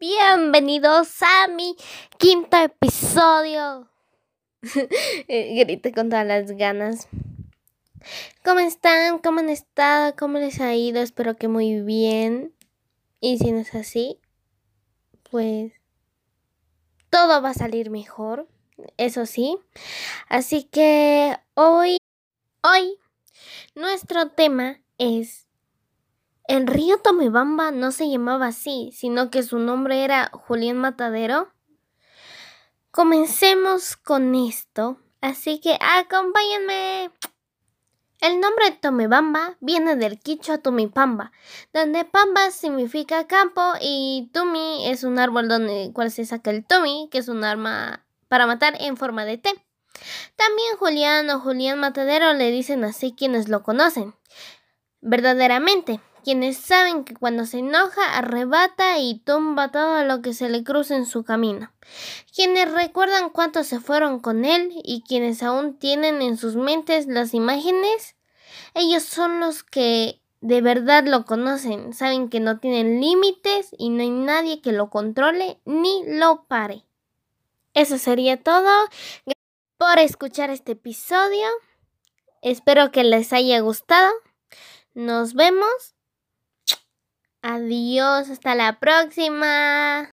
Bienvenidos a mi quinto episodio. Eh, grité con todas las ganas. ¿Cómo están? ¿Cómo han estado? ¿Cómo les ha ido? Espero que muy bien. Y si no es así, pues todo va a salir mejor. Eso sí. Así que hoy, hoy, nuestro tema es el río Tomebamba no se llamaba así, sino que su nombre era Julián Matadero. Comencemos con esto, así que acompáñenme. El nombre Tomebamba viene del quichua Tumipamba, donde Pamba significa campo y Tumi es un árbol donde cual se saca el Tumi, que es un arma para matar en forma de té. También Julián o Julián Matadero le dicen así quienes lo conocen. Verdaderamente, quienes saben que cuando se enoja arrebata y tumba todo lo que se le cruza en su camino, quienes recuerdan cuántos se fueron con él y quienes aún tienen en sus mentes las imágenes, ellos son los que de verdad lo conocen, saben que no tienen límites y no hay nadie que lo controle ni lo pare. Eso sería todo. Gracias por escuchar este episodio. Espero que les haya gustado. Nos vemos Adiós, hasta la próxima.